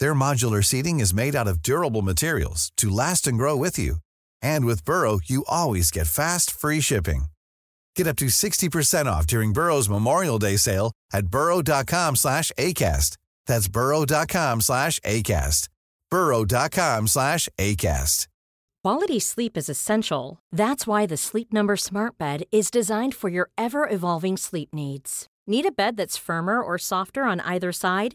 Their modular seating is made out of durable materials to last and grow with you. And with Burrow, you always get fast, free shipping. Get up to 60% off during Burrow's Memorial Day sale at burrow.com slash ACAST. That's burrow.com slash ACAST. burrow.com slash ACAST. Quality sleep is essential. That's why the Sleep Number Smart Bed is designed for your ever evolving sleep needs. Need a bed that's firmer or softer on either side?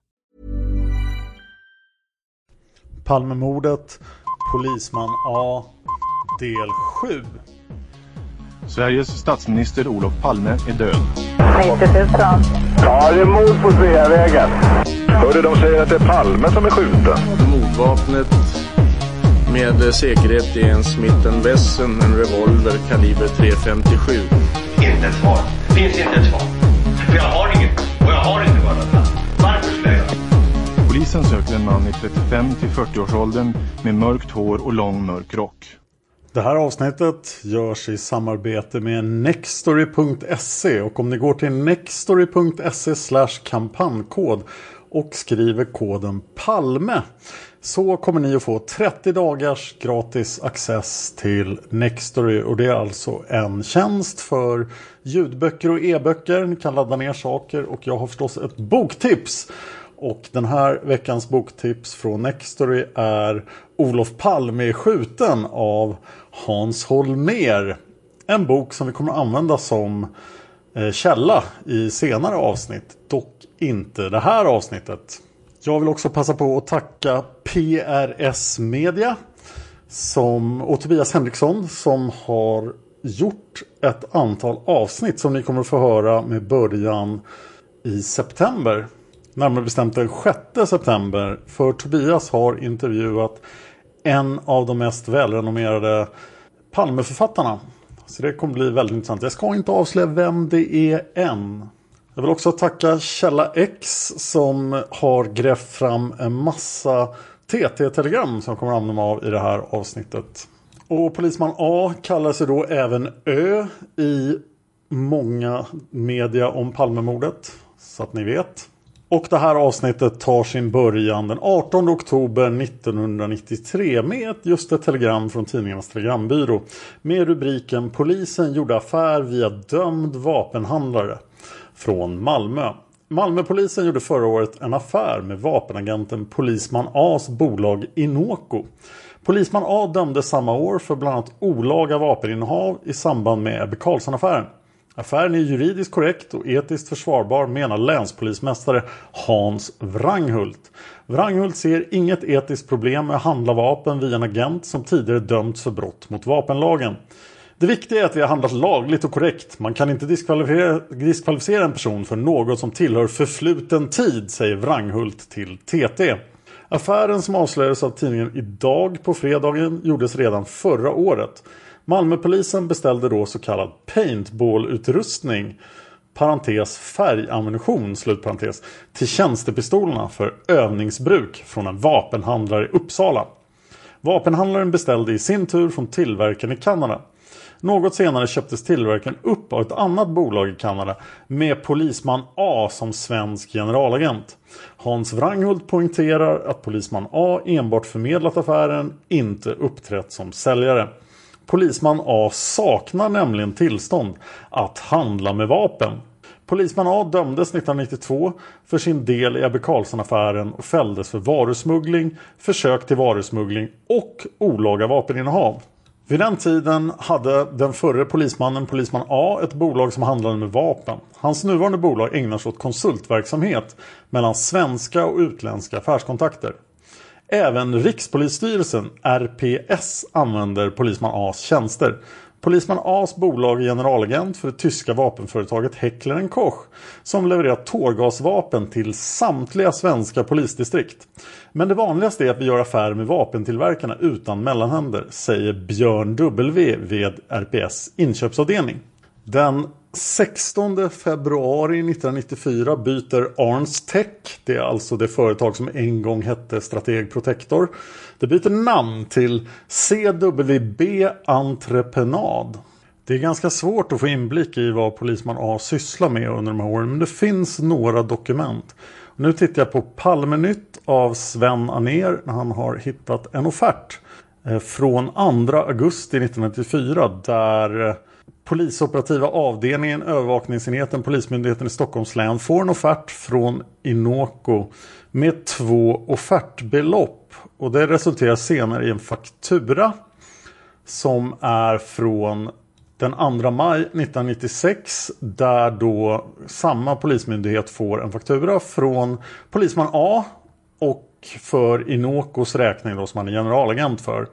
Palmemordet, Polisman A, del 7. Sveriges statsminister Olof Palme är död. 90 000. Ja, det är mord på Sveavägen. Hörde de säger att det är Palme som är skjuten. Mordvapnet med säkerhet är en Smith Wesson, en revolver kaliber .357. Inte ett svar. Finns inte ett svar. För jag har inget. Och jag har inte varit Polisen söker en man i 35 till 40-årsåldern med mörkt hår och lång mörk rock. Det här avsnittet görs i samarbete med Nextory.se och om ni går till nextory.se kampanjkod och skriver koden PALME så kommer ni att få 30 dagars gratis access till Nextory och det är alltså en tjänst för ljudböcker och e-böcker. Ni kan ladda ner saker och jag har förstås ett boktips. Och den här veckans boktips från Nextory är Olof Palme är skjuten av Hans Holmer. En bok som vi kommer att använda som eh, källa i senare avsnitt. Dock inte det här avsnittet. Jag vill också passa på att tacka PRS Media som, och Tobias Henriksson som har gjort ett antal avsnitt som ni kommer att få höra med början i september. Närmare bestämt den 6 september. För Tobias har intervjuat en av de mest välrenommerade Palmeförfattarna. Så det kommer bli väldigt intressant. Jag ska inte avslöja vem det är än. Jag vill också tacka Källa X som har grävt fram en massa TT-telegram som kommer att använda mig av i det här avsnittet. Och Polisman A kallar sig då även Ö i många media om Palmemordet. Så att ni vet. Och det här avsnittet tar sin början den 18 oktober 1993 med just ett telegram från tidningarnas telegrambyrå med rubriken Polisen gjorde affär via dömd vapenhandlare från Malmö. Malmöpolisen gjorde förra året en affär med vapenagenten Polisman A's bolag Inoko. Polisman A dömdes samma år för bland annat olaga vapeninnehav i samband med Ebbe Carlsson-affären. Affären är juridiskt korrekt och etiskt försvarbar menar länspolismästare Hans Wranghult. Wranghult ser inget etiskt problem med att handla vapen via en agent som tidigare dömts för brott mot vapenlagen. Det viktiga är att vi har handlat lagligt och korrekt. Man kan inte diskvalificera, diskvalificera en person för något som tillhör förfluten tid, säger Wranghult till TT. Affären som avslöjades av tidningen Idag på fredagen gjordes redan förra året. Malmöpolisen beställde då så kallad paintball-utrustning parentes färgammunition slutparentes till tjänstepistolerna för övningsbruk från en vapenhandlare i Uppsala. Vapenhandlaren beställde i sin tur från tillverkaren i Kanada. Något senare köptes tillverkaren upp av ett annat bolag i Kanada med polisman A som svensk generalagent. Hans Wranghult poängterar att polisman A enbart förmedlat affären, inte uppträtt som säljare. Polisman A saknar nämligen tillstånd att handla med vapen. Polisman A dömdes 1992 för sin del i Ebbe Carlsson-affären och fälldes för varusmuggling, försök till varusmuggling och olaga vapeninnehav. Vid den tiden hade den förre polismannen, polisman A, ett bolag som handlade med vapen. Hans nuvarande bolag ägnar sig åt konsultverksamhet mellan svenska och utländska affärskontakter. Även Rikspolisstyrelsen, RPS, använder polisman A's tjänster. Polisman A's bolag är generalagent för det tyska vapenföretaget Heckler Koch som levererar tårgasvapen till samtliga svenska polisdistrikt. Men det vanligaste är att vi gör affärer med vapentillverkarna utan mellanhänder, säger Björn W vid RPS inköpsavdelning. Den 16 februari 1994 byter Arns Tech, det är alltså det företag som en gång hette Strateg Protector, det byter namn till CWB Entreprenad. Det är ganska svårt att få inblick i vad Polisman A sysslar med under de här åren, men det finns några dokument. Nu tittar jag på Palmenytt av Sven Aner när han har hittat en offert eh, från 2 augusti 1994 där eh, Polisoperativa avdelningen, övervakningsenheten, Polismyndigheten i Stockholms län får en offert från Inoko med två offertbelopp. Och det resulterar senare i en faktura som är från den 2 maj 1996 där då samma polismyndighet får en faktura från polisman A och för Inokos räkning då som han är generalagent för.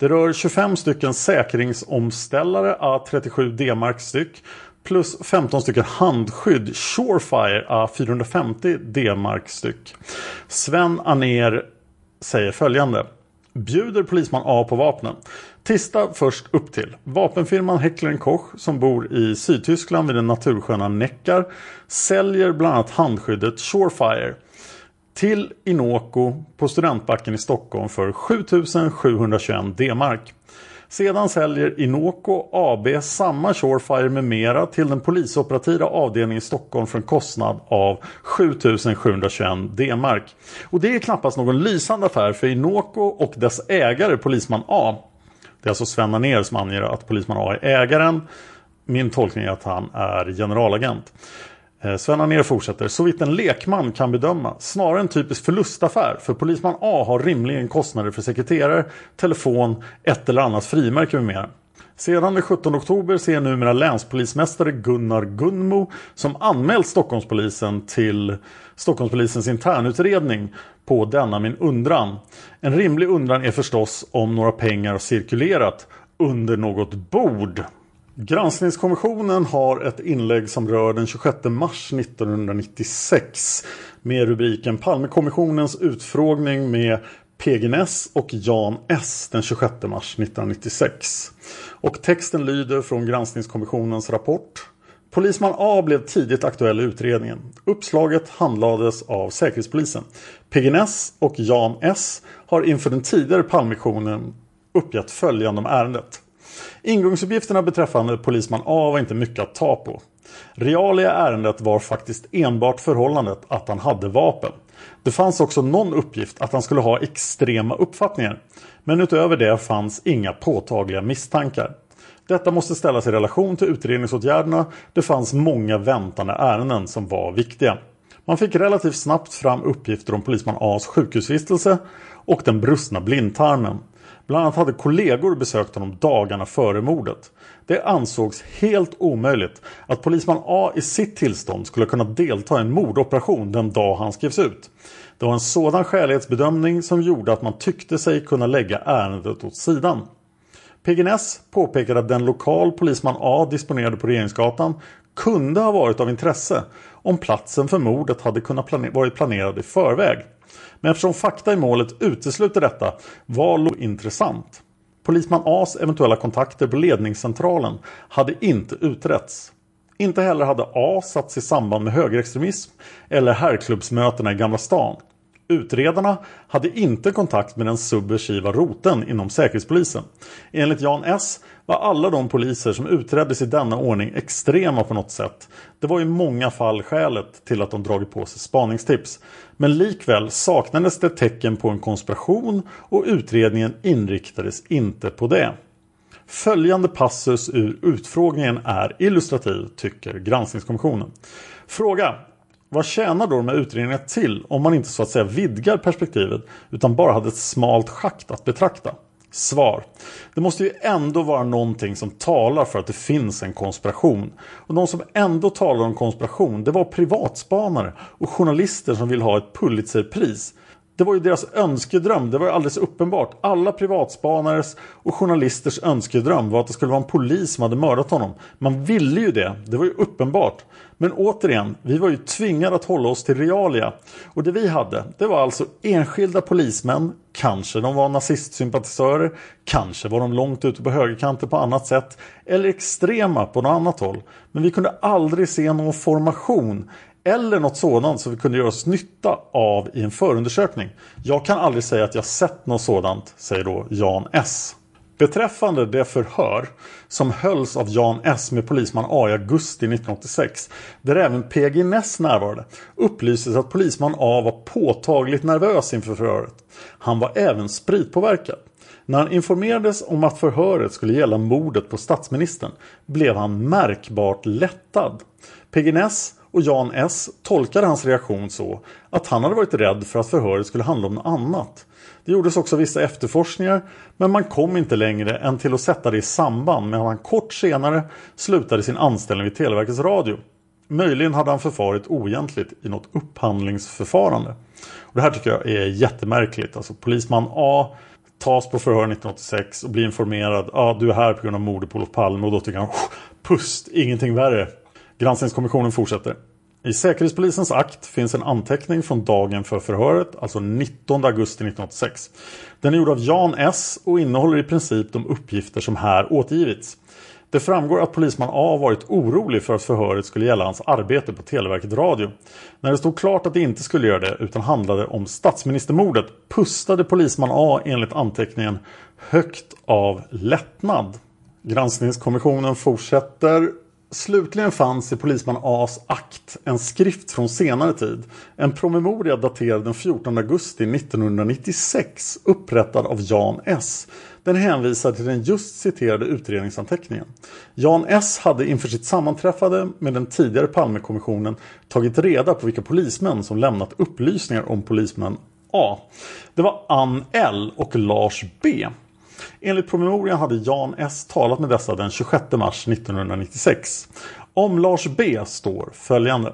Det rör 25 stycken säkringsomställare a 37 D-mark styck plus 15 stycken handskydd Shorefire a 450 D-mark styck. Sven Aner säger följande. Bjuder polisman A på vapnen. Tista först upp till. Vapenfirman Heckler Koch som bor i Sydtyskland vid den natursköna Neckar säljer bland annat handskyddet Shorefire till Inoko på Studentbacken i Stockholm för 7721 D-mark. Sedan säljer Inoko AB samma Shorefire med mera till den polisoperativa avdelningen i Stockholm för en kostnad av 7721 D-mark. Och det är knappast någon lysande affär för Inoko och dess ägare Polisman A. Det är alltså Sven Anér som anger att Polisman A är ägaren. Min tolkning är att han är generalagent. Eh, Sven Anér fortsätter. Så vitt en lekman kan bedöma. Snarare en typisk förlustaffär. För polisman A har rimligen kostnader för sekreterare, telefon, ett eller annat frimärke med mera. Sedan den 17 oktober ser numera länspolismästare Gunnar Gunmo som anmält Stockholmspolisen till Stockholmspolisens internutredning på denna min undran. En rimlig undran är förstås om några pengar har cirkulerat under något bord. Granskningskommissionen har ett inlägg som rör den 26 mars 1996 med rubriken Palmekommissionens utfrågning med PGNS och Jan S den 26 mars 1996. Och texten lyder från Granskningskommissionens rapport. Polisman A blev tidigt aktuell i utredningen. Uppslaget handlades av Säkerhetspolisen. PGNS och Jan S har inför den tidigare Palmekommissionen uppgett följande om ärendet. Ingångsuppgifterna beträffande polisman A var inte mycket att ta på. Realia ärendet var faktiskt enbart förhållandet att han hade vapen. Det fanns också någon uppgift att han skulle ha extrema uppfattningar. Men utöver det fanns inga påtagliga misstankar. Detta måste ställas i relation till utredningsåtgärderna. Det fanns många väntande ärenden som var viktiga. Man fick relativt snabbt fram uppgifter om polisman A's sjukhusvistelse och den brustna blindtarmen. Bland annat hade kollegor besökt honom dagarna före mordet. Det ansågs helt omöjligt att polisman A i sitt tillstånd skulle kunna delta i en mordoperation den dag han skrevs ut. Det var en sådan skälighetsbedömning som gjorde att man tyckte sig kunna lägga ärendet åt sidan. PGNS påpekade att den lokal polisman A disponerade på Regeringsgatan kunde ha varit av intresse om platsen för mordet hade kunnat plane varit planerad i förväg. Men eftersom fakta i målet utesluter detta var Lo intressant. Polisman A's eventuella kontakter på ledningscentralen hade inte utretts. Inte heller hade A satts i samband med högerextremism eller herrklubbsmötena i Gamla stan. Utredarna hade inte kontakt med den subversiva roten inom Säkerhetspolisen. Enligt Jan S var alla de poliser som utreddes i denna ordning extrema på något sätt. Det var i många fall skälet till att de dragit på sig spaningstips. Men likväl saknades det tecken på en konspiration och utredningen inriktades inte på det. Följande passus ur utfrågningen är illustrativ, tycker granskningskommissionen. Fråga. Vad tjänar då de här utredningarna till om man inte så att säga vidgar perspektivet utan bara hade ett smalt schakt att betrakta? Svar. Det måste ju ändå vara någonting som talar för att det finns en konspiration. Och de som ändå talar om konspiration det var privatspanare och journalister som vill ha ett Pulitzerpris. Det var ju deras önskedröm, det var ju alldeles uppenbart. Alla privatspanares och journalisters önskedröm var att det skulle vara en polis som hade mördat honom. Man ville ju det, det var ju uppenbart. Men återigen, vi var ju tvingade att hålla oss till realia. Och det vi hade, det var alltså enskilda polismän, kanske de var nazistsympatisörer, kanske var de långt ute på högerkanten på annat sätt, eller extrema på något annat håll. Men vi kunde aldrig se någon formation eller något sådant som vi kunde göra oss nytta av i en förundersökning. Jag kan aldrig säga att jag sett något sådant, säger då Jan S. Beträffande det förhör som hölls av Jan S med polisman A i augusti 1986 där även PG Ness närvarade upplystes att polisman A var påtagligt nervös inför förhöret. Han var även spritpåverkad. När han informerades om att förhöret skulle gälla mordet på statsministern blev han märkbart lättad. PG Ness och Jan S tolkade hans reaktion så att han hade varit rädd för att förhöret skulle handla om något annat. Det gjordes också vissa efterforskningar men man kom inte längre än till att sätta det i samband med att han kort senare slutade sin anställning vid Televerkets Radio. Möjligen hade han förfarit oegentligt i något upphandlingsförfarande. Och det här tycker jag är jättemärkligt. Alltså polisman A tas på förhör 1986 och blir informerad. Ja, du är här på grund av mordet på Olof Palme och då tycker han pust, ingenting värre. Granskningskommissionen fortsätter. I Säkerhetspolisens akt finns en anteckning från dagen för förhöret, alltså 19 augusti 1986. Den är gjord av Jan S och innehåller i princip de uppgifter som här återgivits. Det framgår att polisman A varit orolig för att förhöret skulle gälla hans arbete på Televerket Radio. När det stod klart att det inte skulle göra det utan handlade om statsministermordet pustade polisman A enligt anteckningen högt av lättnad. Granskningskommissionen fortsätter Slutligen fanns i polisman A's akt en skrift från senare tid. En promemoria daterad den 14 augusti 1996 upprättad av Jan S. Den hänvisar till den just citerade utredningsanteckningen. Jan S hade inför sitt sammanträffande med den tidigare Palmekommissionen tagit reda på vilka polismän som lämnat upplysningar om polismän A. Det var Ann L och Lars B. Enligt promemorian hade Jan S talat med dessa den 26 mars 1996. Om Lars B står följande.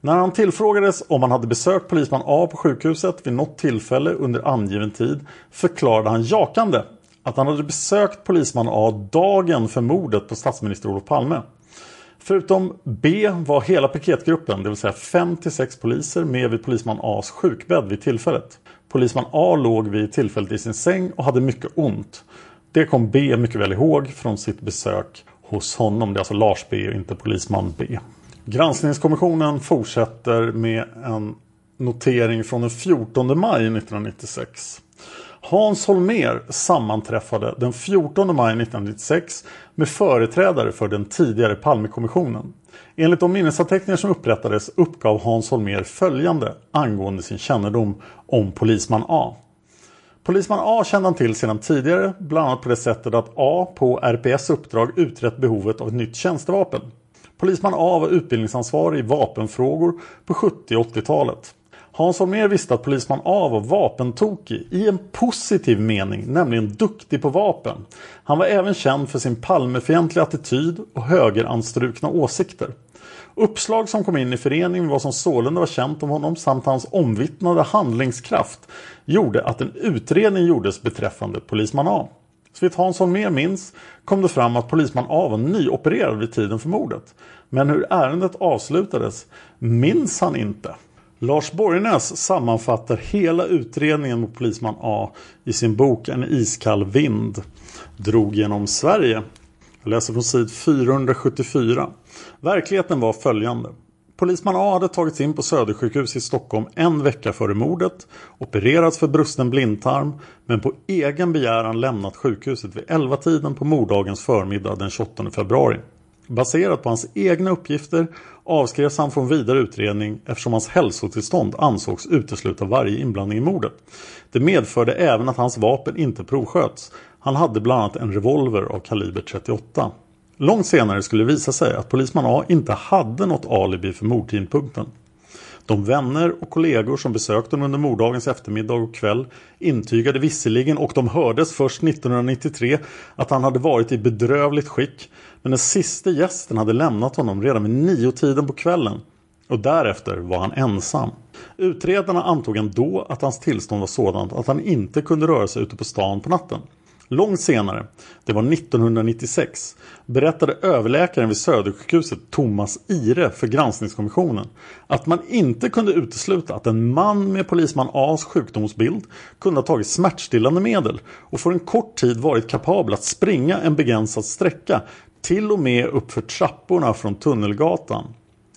När han tillfrågades om han hade besökt polisman A på sjukhuset vid något tillfälle under angiven tid förklarade han jakande att han hade besökt polisman A dagen för mordet på statsminister Olof Palme. Förutom B var hela piketgruppen, det vill säga 5-6 poliser med vid polisman A's sjukbädd vid tillfället. Polisman A låg vid tillfället i sin säng och hade mycket ont. Det kom B mycket väl ihåg från sitt besök hos honom. Det är alltså Lars B och inte polisman B. Granskningskommissionen fortsätter med en notering från den 14 maj 1996. Hans Holmer sammanträffade den 14 maj 1996 med företrädare för den tidigare Palmekommissionen. Enligt de minnesanteckningar som upprättades uppgav Hans Holmer följande angående sin kännedom om polisman A. Polisman A kände han till sedan tidigare, bland annat på det sättet att A på RPS uppdrag utrett behovet av ett nytt tjänstevapen. Polisman A var utbildningsansvarig i vapenfrågor på 70 och 80-talet. Hans Holmér visste att polisman A var vapentokig i en positiv mening, nämligen duktig på vapen. Han var även känd för sin Palmefientliga attityd och högeranstrukna åsikter. Uppslag som kom in i förening med vad som sålunda var känt om honom samt hans omvittnade handlingskraft gjorde att en utredning gjordes beträffande polisman A. Så vitt Hans Holmér minns kom det fram att polisman A var nyopererad vid tiden för mordet. Men hur ärendet avslutades minns han inte. Lars Borgnäs sammanfattar hela utredningen mot polisman A i sin bok En iskall vind drog genom Sverige. Jag läser från sid 474. Verkligheten var följande. Polisman A hade tagits in på Södersjukhus i Stockholm en vecka före mordet, opererats för brusten blindtarm men på egen begäran lämnat sjukhuset vid 11-tiden på morddagens förmiddag den 28 februari. Baserat på hans egna uppgifter avskrevs han från vidare utredning eftersom hans hälsotillstånd ansågs utesluta varje inblandning i mordet. Det medförde även att hans vapen inte provsköts. Han hade bland annat en revolver av kaliber 38. Långt senare skulle det visa sig att polisman A inte hade något alibi för mordtidpunkten. De vänner och kollegor som besökte honom under morddagens eftermiddag och kväll intygade visserligen och de hördes först 1993 att han hade varit i bedrövligt skick men den sista gästen hade lämnat honom redan vid nio tiden på kvällen och därefter var han ensam. Utredarna antog ändå att hans tillstånd var sådant att han inte kunde röra sig ute på stan på natten. Långt senare, det var 1996, berättade överläkaren vid Södersjukhuset Thomas Ire för granskningskommissionen att man inte kunde utesluta att en man med polisman A's sjukdomsbild kunde ha tagit smärtstillande medel och för en kort tid varit kapabel att springa en begränsad sträcka till och med uppför trapporna från Tunnelgatan.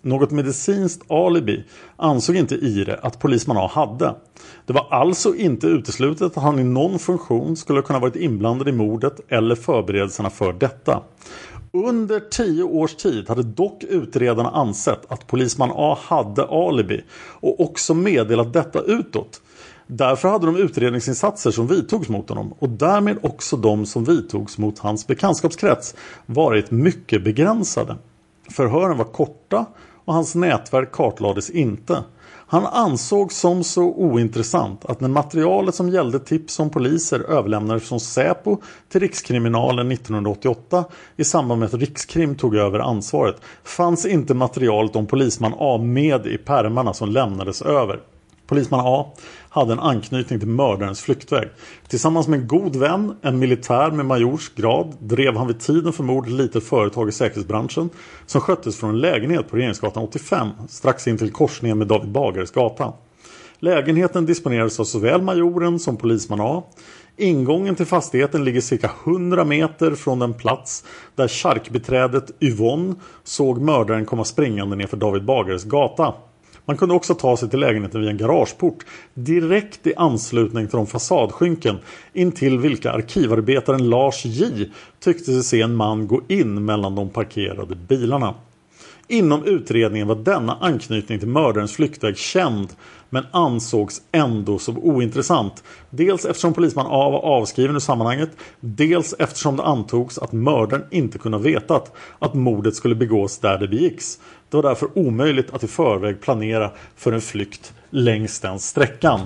Något medicinskt alibi ansåg inte Ire att polisman A hade. Det var alltså inte uteslutet att han i någon funktion skulle kunna varit inblandad i mordet eller förberedelserna för detta. Under tio års tid hade dock utredarna ansett att polisman A hade alibi och också meddelat detta utåt. Därför hade de utredningsinsatser som vidtogs mot honom och därmed också de som vidtogs mot hans bekantskapskrets varit mycket begränsade. Förhören var korta och hans nätverk kartlades inte. Han ansågs som så ointressant att när materialet som gällde tips om poliser överlämnades från Säpo till Rikskriminalen 1988 i samband med att Rikskrim tog över ansvaret fanns inte materialet om polisman A med i pärmarna som lämnades över. Polisman A hade en anknytning till mördarens flyktväg. Tillsammans med en god vän, en militär med majors grad, drev han vid tiden för mordet ett litet företag i säkerhetsbranschen som sköttes från en lägenhet på Regeringsgatan 85 strax in till korsningen med David Bagares gata. Lägenheten disponerades av såväl majoren som polisman A. Ingången till fastigheten ligger cirka 100 meter från den plats där charkbeträdet Yvonne såg mördaren komma springande ner för David Bagares gata. Man kunde också ta sig till lägenheten via en garageport direkt i anslutning till de fasadskynken intill vilka arkivarbetaren Lars J tyckte sig se en man gå in mellan de parkerade bilarna. Inom utredningen var denna anknytning till mördarens flyktväg känd men ansågs ändå som ointressant. Dels eftersom polisman A var avskriven ur sammanhanget, dels eftersom det antogs att mördaren inte kunde ha vetat att mordet skulle begås där det begicks. Det var därför omöjligt att i förväg planera för en flykt längs den sträckan,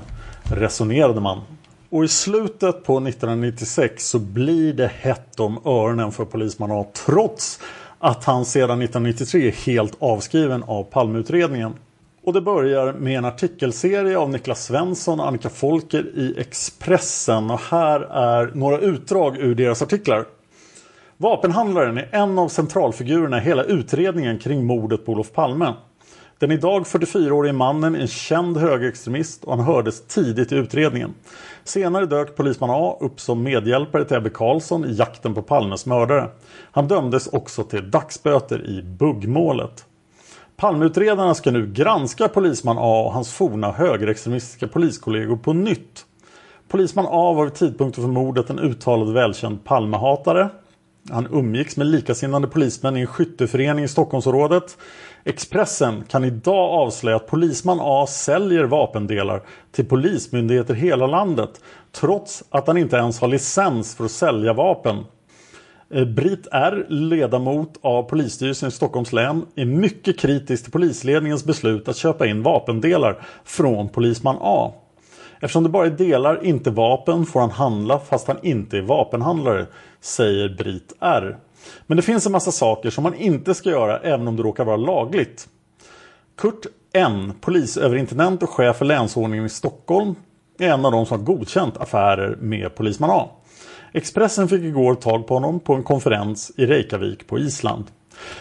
resonerade man. Och i slutet på 1996 så blir det hett om öronen för polisman A trots att han sedan 1993 är helt avskriven av Palmeutredningen. Och det börjar med en artikelserie av Niklas Svensson och Annika Folker i Expressen. Och här är några utdrag ur deras artiklar. Vapenhandlaren är en av centralfigurerna i hela utredningen kring mordet på Olof Palme. Den idag 44-årige mannen är en känd högerextremist och han hördes tidigt i utredningen. Senare dök polisman A upp som medhjälpare till Ebbe Karlsson i jakten på Palmes mördare. Han dömdes också till dagsböter i buggmålet. Palmeutredarna ska nu granska polisman A och hans forna högerextremistiska poliskollegor på nytt. Polisman A var vid tidpunkten för mordet en uttalad välkänd Palmehatare. Han umgicks med likasinnade polismän i en skytteförening i Stockholmsområdet. Expressen kan idag avslöja att polisman A säljer vapendelar till polismyndigheter i hela landet trots att han inte ens har licens för att sälja vapen. Eh, Britt R, ledamot av polisstyrelsen i Stockholms län, är mycket kritisk till polisledningens beslut att köpa in vapendelar från polisman A. Eftersom det bara är delar, inte vapen, får han handla fast han inte är vapenhandlare, säger Britt R. Men det finns en massa saker som man inte ska göra även om det råkar vara lagligt. Kurt N, polisöverintendent och chef för länsordningen i Stockholm, är en av de som har godkänt affärer med polisman A. Expressen fick igår tag på honom på en konferens i Reykjavik på Island.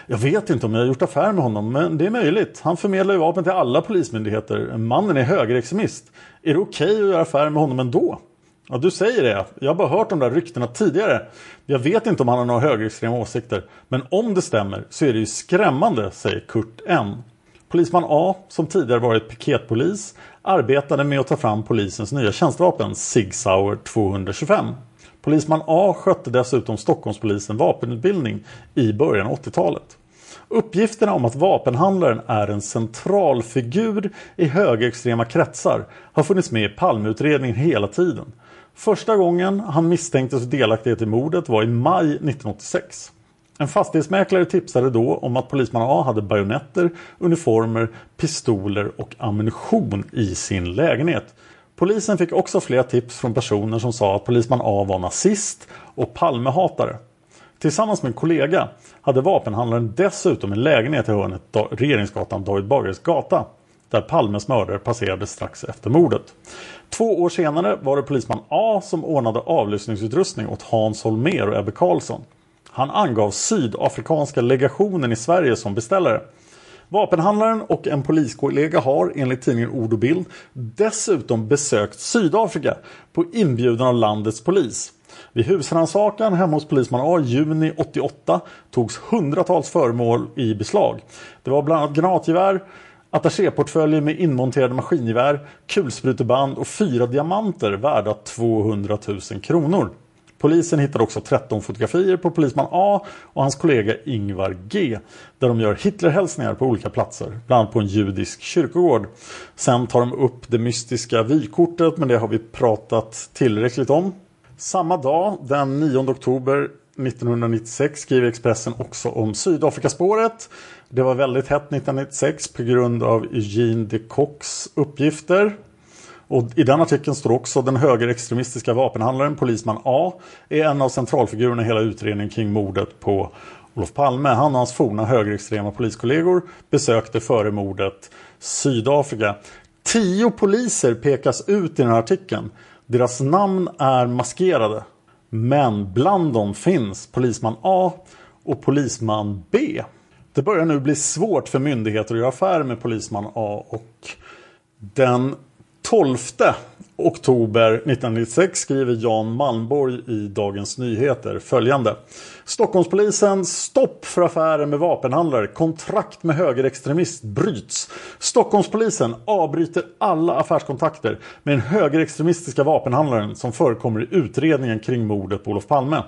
Jag vet inte om jag har gjort affär med honom, men det är möjligt. Han förmedlar ju vapen till alla polismyndigheter. Mannen är högerextremist. Är det okej okay att göra affärer med honom ändå? Ja, du säger det. Jag har bara hört de där ryktena tidigare. Jag vet inte om han har några högerextrema åsikter. Men om det stämmer så är det ju skrämmande, säger Kurt N. Polisman A, som tidigare varit piketpolis, arbetade med att ta fram polisens nya tjänstevapen Sig Sauer 225. Polisman A skötte dessutom Stockholmspolisen vapenutbildning i början av 80-talet. Uppgifterna om att vapenhandlaren är en central figur i högerextrema kretsar har funnits med i Palmeutredningen hela tiden. Första gången han misstänktes för delaktighet i mordet var i maj 1986. En fastighetsmäklare tipsade då om att polisman A hade bajonetter, uniformer, pistoler och ammunition i sin lägenhet. Polisen fick också flera tips från personer som sa att polisman A var nazist och Palmehatare. Tillsammans med en kollega hade vapenhandlaren dessutom en lägenhet i hörnet Regeringsgatan David Bagares gata där Palmes mördare passerade strax efter mordet. Två år senare var det polisman A som ordnade avlyssningsutrustning åt Hans Holmér och Ebbe Karlsson. Han angav Sydafrikanska legationen i Sverige som beställare. Vapenhandlaren och en poliskollega har enligt tidningen Ord och Bild dessutom besökt Sydafrika på inbjudan av landets polis. Vid husrannsakan hemma hos polisman A juni 88 togs hundratals föremål i beslag. Det var bland annat granatgevär, attachéportföljer med inmonterade maskingevär, kulspruteband och fyra diamanter värda 200 000 kronor. Polisen hittade också 13 fotografier på polisman A och hans kollega Ingvar G. Där de gör Hitlerhälsningar på olika platser, bland annat på en judisk kyrkogård. Sen tar de upp det mystiska vykortet, men det har vi pratat tillräckligt om. Samma dag, den 9 oktober 1996 skriver Expressen också om Sydafrikaspåret. Det var väldigt hett 1996 på grund av Eugene de Kocks uppgifter. Och I den artikeln står också den högerextremistiska vapenhandlaren polisman A är en av centralfigurerna i hela utredningen kring mordet på Olof Palme. Han och hans forna högerextrema poliskollegor besökte före mordet Sydafrika. Tio poliser pekas ut i den här artikeln. Deras namn är maskerade. Men bland dem finns polisman A och polisman B. Det börjar nu bli svårt för myndigheter att göra affärer med polisman A och den 12 oktober 1996 skriver Jan Malmborg i Dagens Nyheter följande. Stockholmspolisen stopp för affärer med vapenhandlare. Kontrakt med högerextremist bryts. Stockholmspolisen avbryter alla affärskontakter med den högerextremistiska vapenhandlaren som förekommer i utredningen kring mordet på Olof Palme.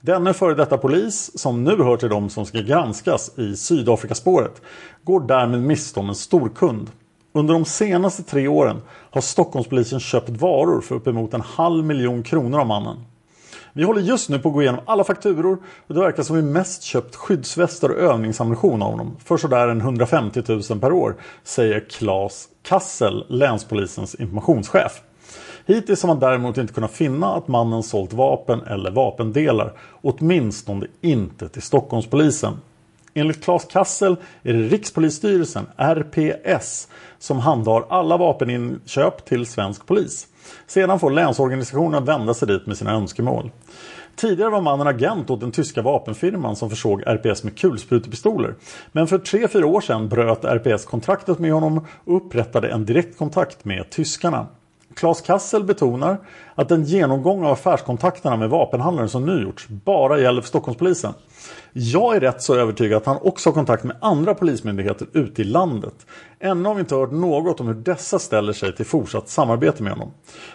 Denne före detta polis, som nu hör till de som ska granskas i Sydafrikaspåret, går därmed miste om en storkund. Under de senaste tre åren har Stockholmspolisen köpt varor för uppemot en halv miljon kronor av mannen. Vi håller just nu på att gå igenom alla fakturor och det verkar som vi mest köpt skyddsvästar och övningsammunition av honom för sådär en 150 000 per år, säger Claes Kassel, länspolisens informationschef. Hittills har man däremot inte kunnat finna att mannen sålt vapen eller vapendelar, åtminstone inte till Stockholmspolisen. Enligt Claes Kassel är det Rikspolisstyrelsen, RPS, som handhar alla vapeninköp till svensk polis. Sedan får länsorganisationen vända sig dit med sina önskemål. Tidigare var mannen agent åt den tyska vapenfirman som försåg RPS med kulsprutepistoler. Men för 3-4 år sedan bröt RPS kontraktet med honom och upprättade en direktkontakt med tyskarna. Claes Kassel betonar att en genomgång av affärskontakterna med vapenhandlaren som nu gjorts bara gäller för Stockholmspolisen. Jag är rätt så övertygad att han också har kontakt med andra polismyndigheter ute i landet. Ännu har vi inte hört något om hur dessa ställer sig till fortsatt samarbete med honom.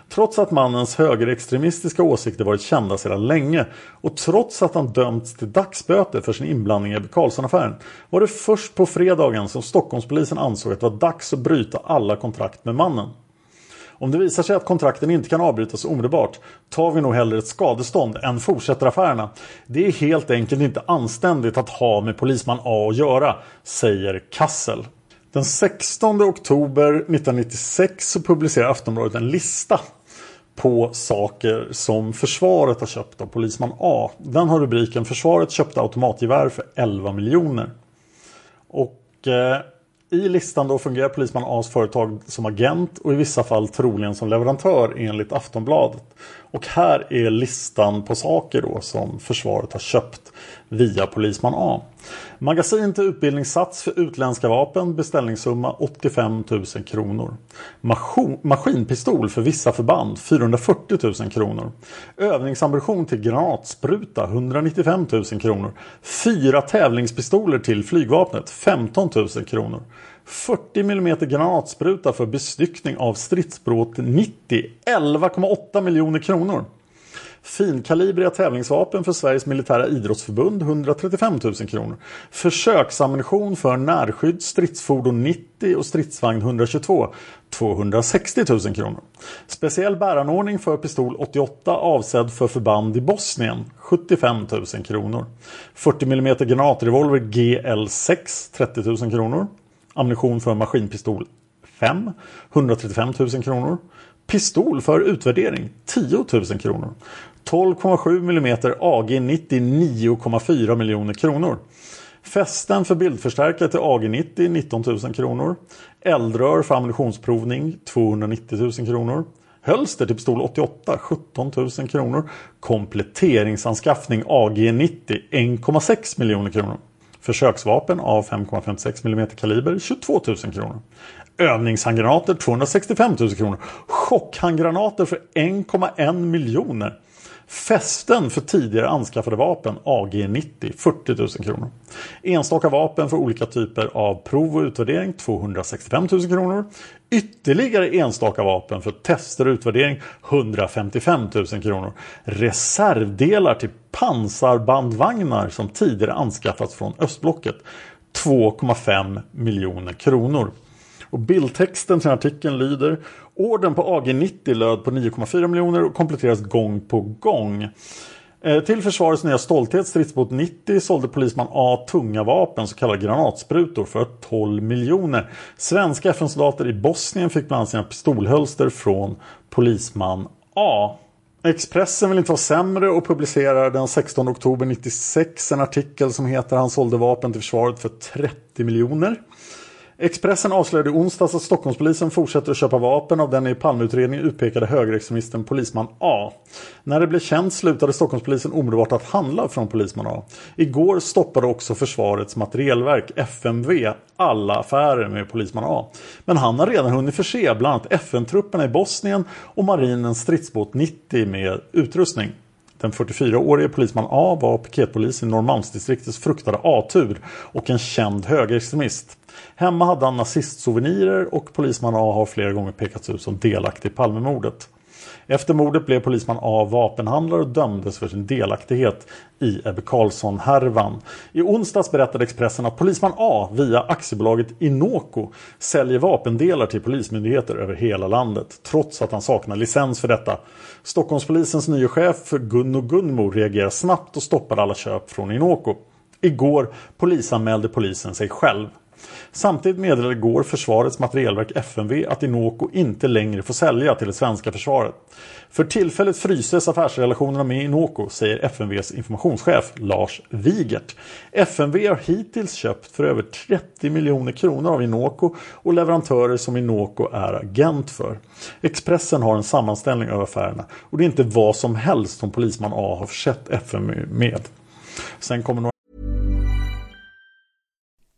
Trots att mannens högerextremistiska åsikter varit kända sedan länge och trots att han dömts till dagsböter för sin inblandning i Ebbe Carlsson-affären var det först på fredagen som Stockholmspolisen ansåg att det var dags att bryta alla kontrakt med mannen. Om det visar sig att kontrakten inte kan avbrytas omedelbart tar vi nog hellre ett skadestånd än fortsätter affärerna. Det är helt enkelt inte anständigt att ha med polisman A att göra, säger Kassel. Den 16 oktober 1996 så publicerar Aftonbladet en lista på saker som försvaret har köpt av polisman A. Den har rubriken Försvaret köpte automatgevär för 11 miljoner. Och eh, i listan då fungerar Polisman A's företag som agent och i vissa fall troligen som leverantör enligt Aftonbladet. Och här är listan på saker då som försvaret har köpt via Polisman A. Magasin till utbildningssats för utländska vapen, beställningssumma 85 000 kronor. Maskin, maskinpistol för vissa förband, 440 000 kronor. Övningsammunition till granatspruta, 195 000 kronor. Fyra tävlingspistoler till flygvapnet, 15 000 kronor. 40 mm granatspruta för bestyckning av stridsbråt 90, 11,8 miljoner kronor. Finkalibriga tävlingsvapen för Sveriges militära idrottsförbund 135 000 kronor. Försöksammunition för närskydd, stridsfordon 90 och stridsvagn 122 260 000 kronor. Speciell bäranordning för pistol 88 avsedd för förband i Bosnien 75 000 kronor. 40 mm granatrevolver GL6 30 000 kronor. Ammunition för maskinpistol 5 135 000 kronor. Pistol för utvärdering 10 000 kronor. 12,7 mm AG 90 9,4 miljoner kronor. Fästen för bildförstärkare till AG90 19 000 kronor. Eldrör för ammunitionsprovning 290 000 kronor. Hölster till pistol 88 17 000 kronor. Kompletteringsanskaffning AG90 1,6 miljoner kronor. Försöksvapen av 5,56 mm kaliber 22 000 kronor. Övningshandgranater 265 000 kronor. Chockhandgranater för 1,1 miljoner. Fästen för tidigare anskaffade vapen AG90 40 000 kronor. Enstaka vapen för olika typer av prov och utvärdering 265 000 kronor. Ytterligare enstaka vapen för tester och utvärdering 155 000 kronor. Reservdelar till pansarbandvagnar som tidigare anskaffats från östblocket 2,5 miljoner kronor. Och bildtexten till artikeln lyder Orden på AG90 löd på 9,4 miljoner och kompletteras gång på gång. Eh, till försvarets nya stolthet stridsbåt 90 sålde polisman A tunga vapen, så kallade granatsprutor, för 12 miljoner. Svenska FN-soldater i Bosnien fick bland annat sina pistolhölster från polisman A. Expressen vill inte vara sämre och publicerar den 16 oktober 96 en artikel som heter Han sålde vapen till försvaret för 30 miljoner. Expressen avslöjade i onsdags att Stockholmspolisen fortsätter att köpa vapen av den i Palmeutredningen utpekade högerextremisten polisman A. När det blev känt slutade Stockholmspolisen omedelbart att handla från polisman A. Igår stoppade också Försvarets materielverk, FMV, alla affärer med polisman A. Men han har redan hunnit förse bland annat FN-trupperna i Bosnien och marinens stridsbåt 90 med utrustning. Den 44-årige polisman A var piketpolis i Norrmalmsdistriktets fruktade A-tur och en känd högerextremist. Hemma hade han nazistsouvenirer och polisman A har flera gånger pekats ut som delaktig i Palmemordet. Efter mordet blev polisman A vapenhandlare och dömdes för sin delaktighet i Ebbe Carlsson-härvan. I onsdags berättade Expressen att polisman A via aktiebolaget Inoco säljer vapendelar till polismyndigheter över hela landet trots att han saknar licens för detta. Stockholmspolisens nye chef Gunno Gunmo reagerar snabbt och stoppar alla köp från Inoco. Igår polisanmälde polisen sig själv. Samtidigt meddelade igår Försvarets materielverk FMV att Inoco inte längre får sälja till det svenska försvaret. För tillfället fryses affärsrelationerna med Inoco, säger FMVs informationschef Lars Wigert. FMV har hittills köpt för över 30 miljoner kronor av Inoco och leverantörer som Inoco är agent för. Expressen har en sammanställning av affärerna och det är inte vad som helst som polisman A har försett FMV med. Sen kommer några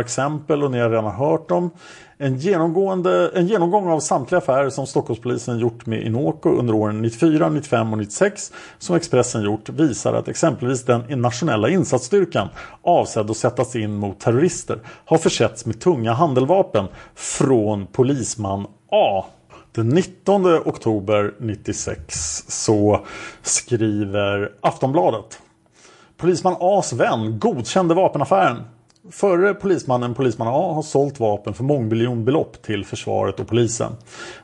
exempel och ni har redan hört dem. En, genomgående, en genomgång av samtliga affärer som Stockholmspolisen gjort med Inoco under åren 94, 95 och 96 som Expressen gjort visar att exempelvis den nationella insatsstyrkan avsedd att sättas in mot terrorister har försetts med tunga handeldvapen från polisman A. Den 19 oktober 96 så skriver Aftonbladet Polisman A's vän godkände vapenaffären. Förre polismannen Polisman A har sålt vapen för mångmiljonbelopp till försvaret och polisen.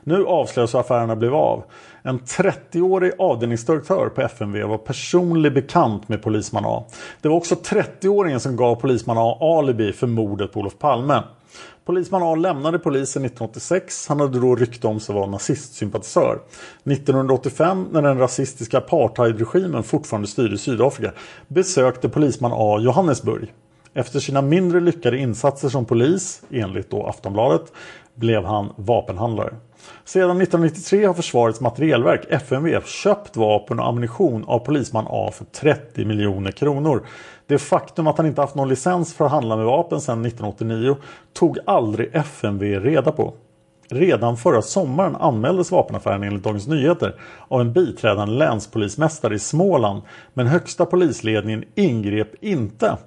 Nu avslöjas hur affärerna blev av. En 30-årig avdelningsdirektör på FMV var personlig bekant med Polisman A. Det var också 30-åringen som gav Polisman A alibi för mordet på Olof Palme. Polisman A lämnade polisen 1986. Han hade då rykte om sig vara nazistsympatisör. 1985 när den rasistiska apartheidregimen fortfarande styrde Sydafrika besökte polisman A Johannesburg. Efter sina mindre lyckade insatser som polis, enligt då Aftonbladet, blev han vapenhandlare. Sedan 1993 har Försvarets materielverk, FMV, köpt vapen och ammunition av polisman A för 30 miljoner kronor. Det faktum att han inte haft någon licens för att handla med vapen sedan 1989 tog aldrig FMV reda på. Redan förra sommaren anmäldes vapenaffären enligt Dagens Nyheter av en biträdande länspolismästare i Småland men högsta polisledningen ingrep inte.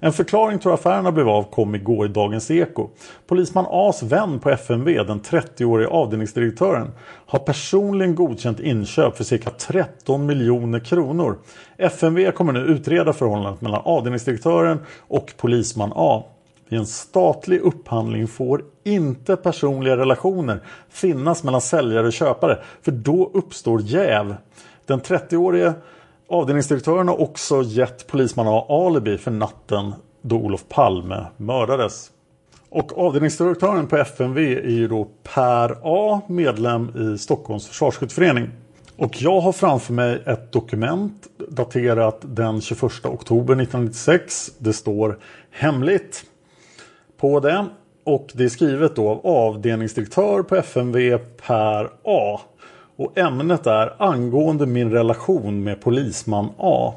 En förklaring till hur affärerna blev av kom igår i Dagens Eko. Polisman A's vän på FMV, den 30-årige avdelningsdirektören, har personligen godkänt inköp för cirka 13 miljoner kronor. FMV kommer nu utreda förhållandet mellan avdelningsdirektören och polisman A. Vid en statlig upphandling får inte personliga relationer finnas mellan säljare och köpare för då uppstår jäv. Den 30-årige Avdelningsdirektören har också gett polisman A alibi för natten då Olof Palme mördades. Och avdelningsdirektören på FMV är ju då Per A, medlem i Stockholms försvarsskyddsförening. Och jag har framför mig ett dokument daterat den 21 oktober 1996. Det står hemligt på det. Och det är skrivet då av avdelningsdirektör på FMV Per A. Och ämnet är angående min relation med polisman A.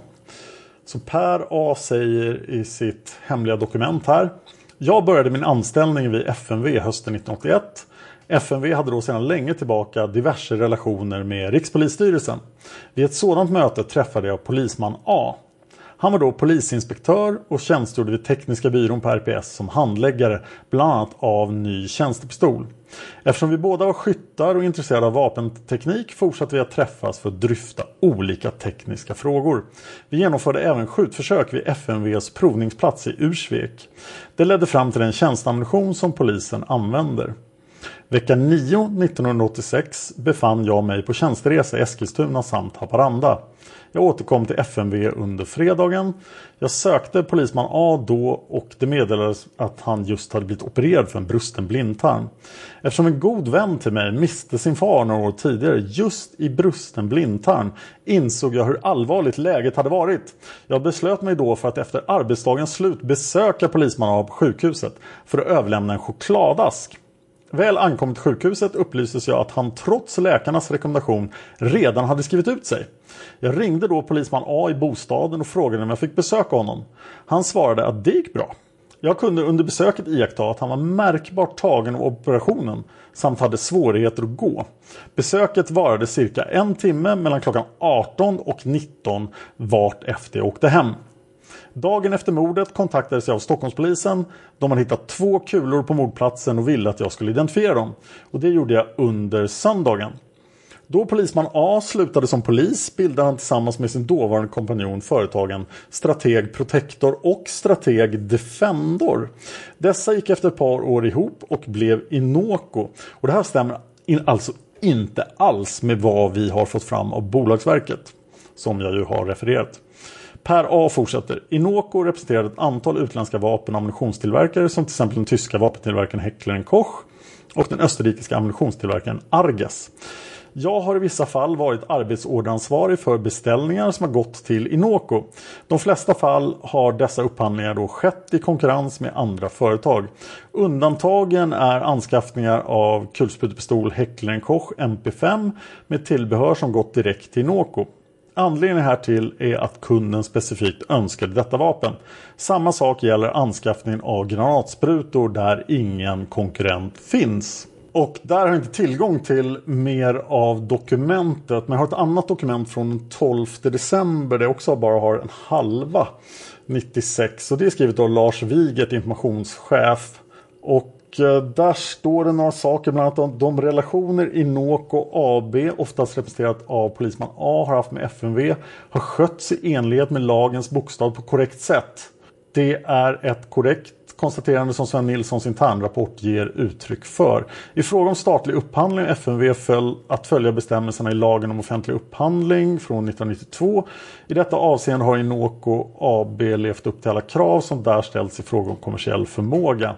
Så Per A säger i sitt hemliga dokument här. Jag började min anställning vid FMV hösten 1981. FMV hade då sedan länge tillbaka diverse relationer med Rikspolisstyrelsen. Vid ett sådant möte träffade jag polisman A. Han var då polisinspektör och tjänstgjorde vid Tekniska byrån på RPS som handläggare bland annat av ny tjänstepistol. Eftersom vi båda var skyttar och intresserade av vapenteknik fortsatte vi att träffas för att dryfta olika tekniska frågor. Vi genomförde även skjutförsök vid FMVs provningsplats i Ursvek. Det ledde fram till den tjänsteammunition som polisen använder. Vecka 9 1986 befann jag mig på tjänsteresa i Eskilstuna samt Haparanda. Jag återkom till FMV under fredagen. Jag sökte polisman A då och det meddelades att han just hade blivit opererad för en brusten blindtarm. Eftersom en god vän till mig miste sin far några år tidigare just i brusten blindtarm insåg jag hur allvarligt läget hade varit. Jag beslöt mig då för att efter arbetsdagens slut besöka polisman A på sjukhuset för att överlämna en chokladask. Väl ankommit till sjukhuset upplystes jag att han trots läkarnas rekommendation redan hade skrivit ut sig. Jag ringde då polisman A i bostaden och frågade om jag fick besöka honom. Han svarade att det gick bra. Jag kunde under besöket iaktta att han var märkbart tagen av operationen samt hade svårigheter att gå. Besöket varade cirka en timme mellan klockan 18 och 19 vart efter jag åkte hem. Dagen efter mordet kontaktades jag av Stockholmspolisen. De hade hittat två kulor på mordplatsen och ville att jag skulle identifiera dem. Och det gjorde jag under söndagen. Då polisman A slutade som polis bildade han tillsammans med sin dåvarande kompanjon företagen Strateg Protector och Strateg Defendor. Dessa gick efter ett par år ihop och blev Inoco. Och det här stämmer alltså inte alls med vad vi har fått fram av Bolagsverket. Som jag ju har refererat. Per A fortsätter. Inoco representerade ett antal utländska vapen och ammunitionstillverkare som till exempel den tyska vapentillverkaren Heckler Koch och den österrikiska ammunitionstillverkaren Argas. Jag har i vissa fall varit arbetsorderansvarig för beställningar som har gått till Inoco. De flesta fall har dessa upphandlingar då skett i konkurrens med andra företag. Undantagen är anskaffningar av kulsprutepistol Heckler Koch MP5 med tillbehör som gått direkt till Inoco. Anledningen härtill är att kunden specifikt önskade detta vapen. Samma sak gäller anskaffningen av granatsprutor där ingen konkurrent finns. Och där har jag inte tillgång till mer av dokumentet. Men jag har ett annat dokument från den 12 december där jag också bara har en halva 96. Och det är skrivet av Lars Wigert, informationschef. Och eh, där står det några saker, bland annat att de relationer Inoko AB, oftast representerat av polisman A, har haft med FMV har skötts i enlighet med lagens bokstav på korrekt sätt. Det är ett korrekt konstaterande som Sven Nilssons internrapport ger uttryck för. I fråga om statlig upphandling och FMV föll att följa bestämmelserna i lagen om offentlig upphandling från 1992. I detta avseende har Inoco AB levt upp till alla krav som där ställs i fråga om kommersiell förmåga.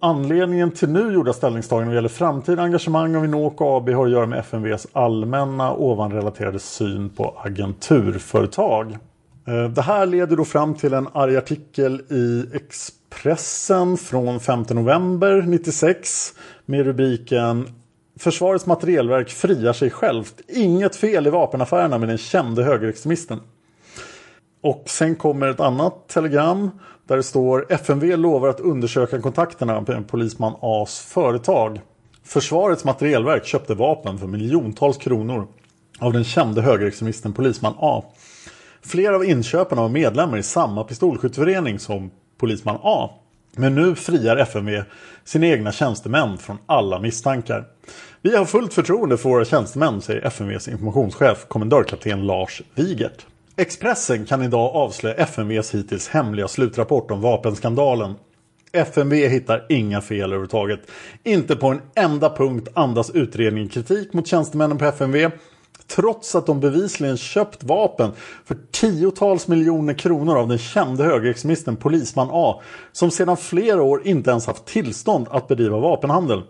Anledningen till nu gjorda ställningstaganden vad gäller framtida engagemang av Inoco AB har att göra med FMVs allmänna ovanrelaterade syn på agenturföretag. Eh, det här leder då fram till en arg artikel i Expressen från 5 november 96 med rubriken Försvarets materielverk friar sig självt. Inget fel i vapenaffärerna med den kände högerextremisten. Och sen kommer ett annat telegram där det står FMV lovar att undersöka kontakterna med polisman A's företag. Försvarets materielverk köpte vapen för miljontals kronor av den kände högerextremisten polisman A. Flera av inköparna var medlemmar i samma pistolskytteförening som polisman A. Men nu friar FMV sina egna tjänstemän från alla misstankar. Vi har fullt förtroende för våra tjänstemän, säger FMVs informationschef, kommendörkapten Lars Wigert. Expressen kan idag avslöja FMVs hittills hemliga slutrapport om vapenskandalen. FMV hittar inga fel överhuvudtaget. Inte på en enda punkt andas utredningen kritik mot tjänstemännen på FMV Trots att de bevisligen köpt vapen för tiotals miljoner kronor av den kände högerextremisten Polisman A. Som sedan flera år inte ens haft tillstånd att bedriva vapenhandel.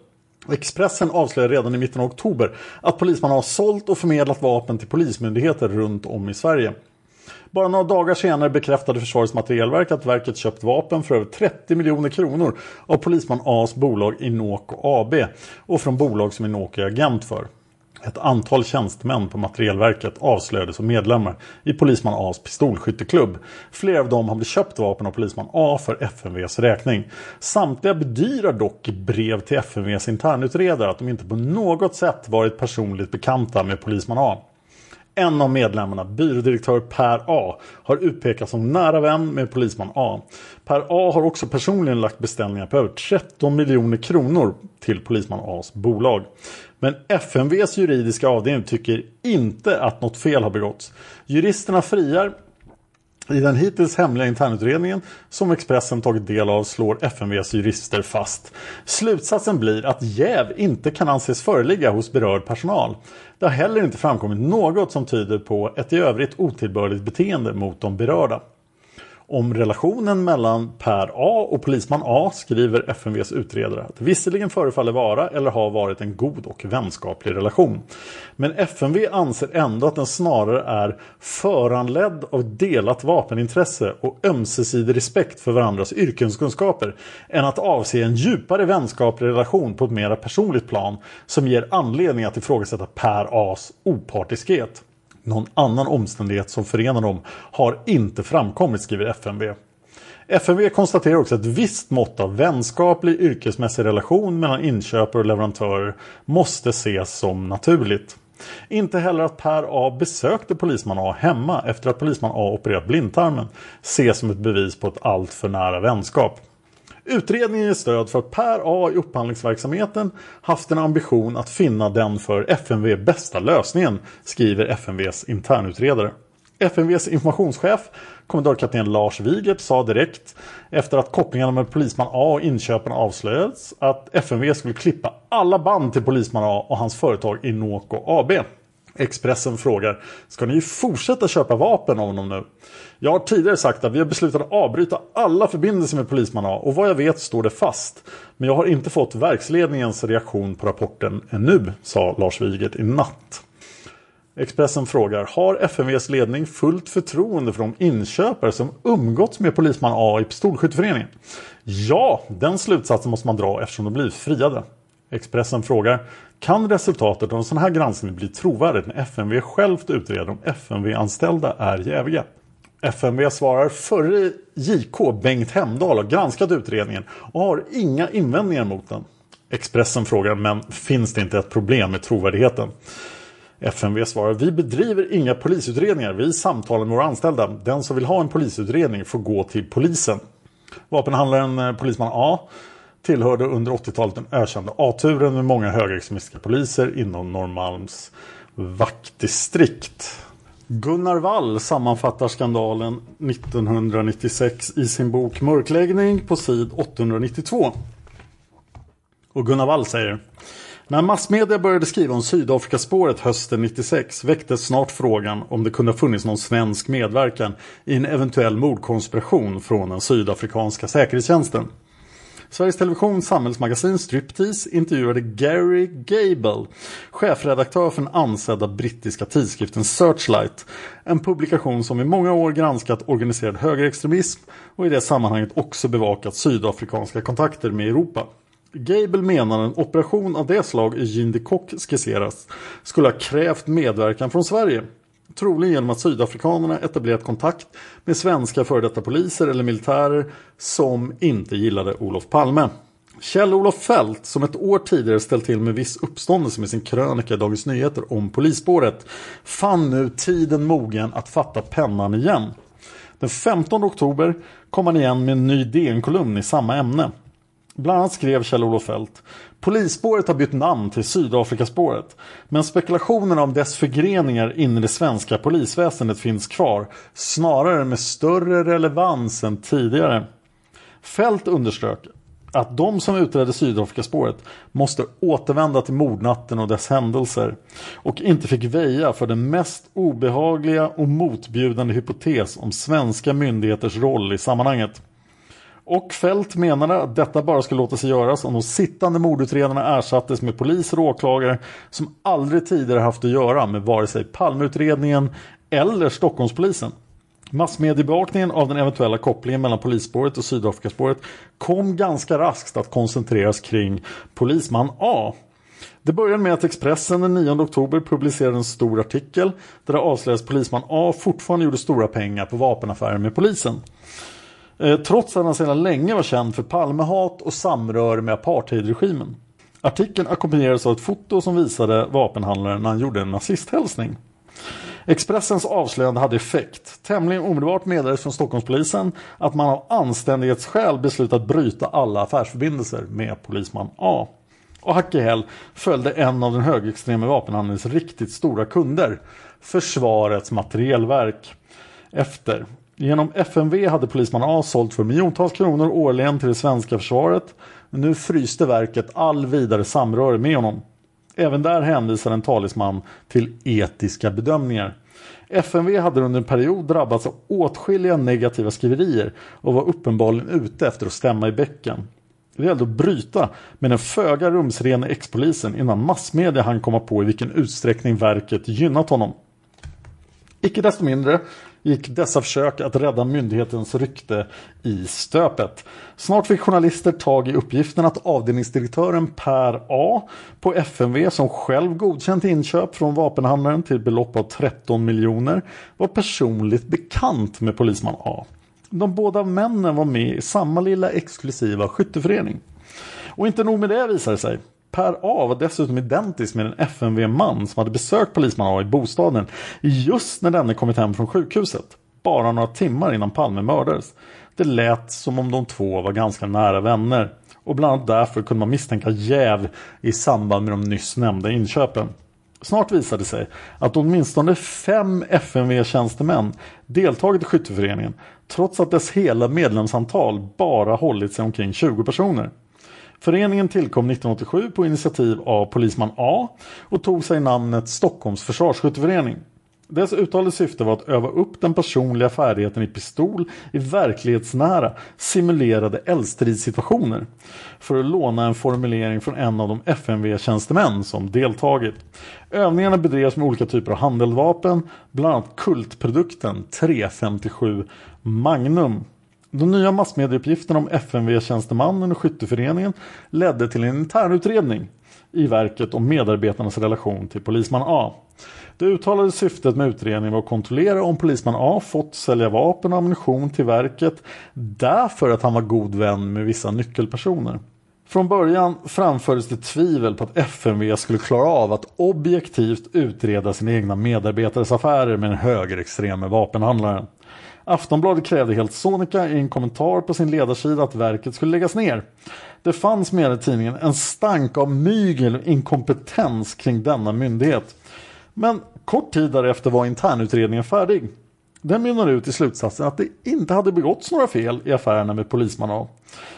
Expressen avslöjade redan i mitten av oktober att Polisman A sålt och förmedlat vapen till polismyndigheter runt om i Sverige. Bara några dagar senare bekräftade Försvarets materielverk att verket köpt vapen för över 30 miljoner kronor av Polisman A's bolag Inoko AB och från bolag som Inoko är agent för. Ett antal tjänstemän på Materielverket avslöjades som medlemmar i Polisman A's pistolskytteklubb. Flera av dem hade köpt vapen av Polisman A för FMVs räkning. Samtliga bedyrar dock i brev till FMVs internutredare att de inte på något sätt varit personligt bekanta med Polisman A. En av medlemmarna, byrådirektör Per A, har utpekats som nära vän med polisman A. Per A har också personligen lagt beställningar på över 13 miljoner kronor till polisman A's bolag. Men FMVs juridiska avdelning tycker inte att något fel har begåtts. Juristerna friar i den hittills hemliga internutredningen som Expressen tagit del av slår FMVs jurister fast. Slutsatsen blir att jäv inte kan anses föreligga hos berörd personal. Det har heller inte framkommit något som tyder på ett i övrigt otillbörligt beteende mot de berörda. Om relationen mellan Per A och polisman A skriver FMVs utredare att det visserligen förefaller vara eller har varit en god och vänskaplig relation. Men FMV anser ändå att den snarare är föranledd av delat vapenintresse och ömsesidig respekt för varandras yrkeskunskaper än att avse en djupare vänskaplig relation på ett mera personligt plan som ger anledning att ifrågasätta Per A's opartiskhet. Någon annan omständighet som förenar dem har inte framkommit, skriver FMV. FMV konstaterar också att ett visst mått av vänskaplig yrkesmässig relation mellan inköpare och leverantörer måste ses som naturligt. Inte heller att Per A besökte polisman A hemma efter att polisman A opererat blindtarmen ses som ett bevis på ett alltför nära vänskap. Utredningen ger stöd för att Per A i upphandlingsverksamheten haft en ambition att finna den för FMV bästa lösningen, skriver FMVs internutredare. FMVs informationschef, kommendörkapten Lars Wigert, sa direkt efter att kopplingarna med polisman A och inköparna avslöjats att FMV skulle klippa alla band till polisman A och hans företag Inoco AB. Expressen frågar, ska ni fortsätta köpa vapen av honom nu? Jag har tidigare sagt att vi har beslutat att avbryta alla förbindelser med polisman A och vad jag vet står det fast. Men jag har inte fått verksledningens reaktion på rapporten ännu, sa Lars Wigert i natt. Expressen frågar, har FMVs ledning fullt förtroende för de inköpare som umgåtts med polisman A i pistolskytteföreningen? Ja, den slutsatsen måste man dra eftersom de blivit friade. Expressen frågar, kan resultatet av en sån här granskning bli trovärdigt när FMV självt utreder om FMV-anställda är jäviga? FMV svarar förre JK Bengt Hemdahl har granskat utredningen och har inga invändningar mot den. Expressen frågar men finns det inte ett problem med trovärdigheten? FMV svarar vi bedriver inga polisutredningar. Vi samtalar med våra anställda. Den som vill ha en polisutredning får gå till polisen. Vapenhandlaren eh, Polisman A tillhörde under 80-talet den ökända A-turen med många högerextremistiska poliser inom Norrmalms vaktdistrikt. Gunnar Wall sammanfattar skandalen 1996 i sin bok Mörkläggning på sid 892. Och Gunnar Wall säger när massmedia började skriva om Sydafrikaspåret hösten 96 väcktes snart frågan om det kunde ha funnits någon svensk medverkan i en eventuell mordkonspiration från den sydafrikanska säkerhetstjänsten. Sveriges Televisions samhällsmagasin Striptease intervjuade Gary Gable, chefredaktör för den ansedda brittiska tidskriften Searchlight. En publikation som i många år granskat organiserad högerextremism och i det sammanhanget också bevakat sydafrikanska kontakter med Europa. Gable menar en operation av det slag Jean de Kock skisseras skulle ha krävt medverkan från Sverige. Troligen genom att sydafrikanerna etablerat kontakt med svenska före detta poliser eller militärer som inte gillade Olof Palme. Kjell-Olof Fält, som ett år tidigare ställt till med viss uppståndelse med sin krönika i Dagens Nyheter om polisspåret, fann nu tiden mogen att fatta pennan igen. Den 15 oktober kom han igen med en ny DN-kolumn i samma ämne. Bland annat skrev Kjell-Olof Fält Polisspåret har bytt namn till Sydafrikaspåret. Men spekulationerna om dess förgreningar in i det svenska polisväsendet finns kvar. Snarare med större relevans än tidigare. Fält underströk att de som utredde Sydafrikaspåret måste återvända till mordnatten och dess händelser och inte fick väja för den mest obehagliga och motbjudande hypotes om svenska myndigheters roll i sammanhanget. Och Fält menade att detta bara skulle låta sig göras om de sittande mordutredarna ersattes med poliser och åklagare som aldrig tidigare haft att göra med vare sig Palmeutredningen eller Stockholmspolisen. Massmediebevakningen av den eventuella kopplingen mellan polisspåret och Sydafrikaspåret kom ganska raskt att koncentreras kring polisman A. Det började med att Expressen den 9 oktober publicerade en stor artikel där det avslöjades att polisman A fortfarande gjorde stora pengar på vapenaffärer med polisen. Eh, trots att han sedan länge var känd för Palmehat och samröre med apartheidregimen. Artikeln ackompanjerades av ett foto som visade vapenhandlaren när han gjorde en nazisthälsning. Expressens avslöjande hade effekt. Tämligen omedelbart meddelades från Stockholmspolisen att man av anständighetsskäl beslutat bryta alla affärsförbindelser med polisman A. Och hack i häl följde en av den högerextrema vapenhandelns riktigt stora kunder, Försvarets materielverk, efter. Genom FMV hade polisman A sålt för miljontals kronor årligen till det svenska försvaret. Men nu fryste verket all vidare samröre med honom. Även där hänvisar en talesman till etiska bedömningar. FMV hade under en period drabbats av åtskilliga negativa skriverier och var uppenbarligen ute efter att stämma i bäcken. Det gällde att bryta med den föga rumsrene ex-polisen innan massmedia hann komma på i vilken utsträckning verket gynnat honom. Icke desto mindre gick dessa försök att rädda myndighetens rykte i stöpet. Snart fick journalister tag i uppgiften att avdelningsdirektören Per A på FMV som själv godkänt inköp från vapenhandlaren till belopp av 13 miljoner var personligt bekant med polisman A. De båda männen var med i samma lilla exklusiva skytteförening. Och inte nog med det visade sig. Per A var dessutom identisk med en FMV-man som hade besökt polisman A i bostaden just när denne kommit hem från sjukhuset. Bara några timmar innan Palme mördades. Det lät som om de två var ganska nära vänner. Och bland annat därför kunde man misstänka jäv i samband med de nyss nämnda inköpen. Snart visade det sig att åtminstone fem FMV-tjänstemän deltagit i skytteföreningen trots att dess hela medlemsantal bara hållit sig omkring 20 personer. Föreningen tillkom 1987 på initiativ av polisman A och tog sig namnet Stockholms försvarsskytteförening. Dess uttalade syfte var att öva upp den personliga färdigheten i pistol i verklighetsnära simulerade eldstridssituationer. För att låna en formulering från en av de FMV-tjänstemän som deltagit. Övningarna bedrevs med olika typer av handeldvapen, bland annat kultprodukten 357 Magnum. De nya massmedieuppgifterna om FMV-tjänstemannen och skytteföreningen ledde till en internutredning i verket om medarbetarnas relation till polisman A. Det uttalade syftet med utredningen var att kontrollera om polisman A fått sälja vapen och ammunition till verket därför att han var god vän med vissa nyckelpersoner. Från början framfördes det tvivel på att FMV skulle klara av att objektivt utreda sina egna medarbetares affärer med den högerextreme vapenhandlaren. Aftonbladet krävde helt sonika i en kommentar på sin ledarsida att verket skulle läggas ner. Det fanns med i tidningen en stank av mygel och inkompetens kring denna myndighet. Men kort tid därefter var internutredningen färdig. Den mynnar ut i slutsatsen att det inte hade begåtts några fel i affärerna med polisman A.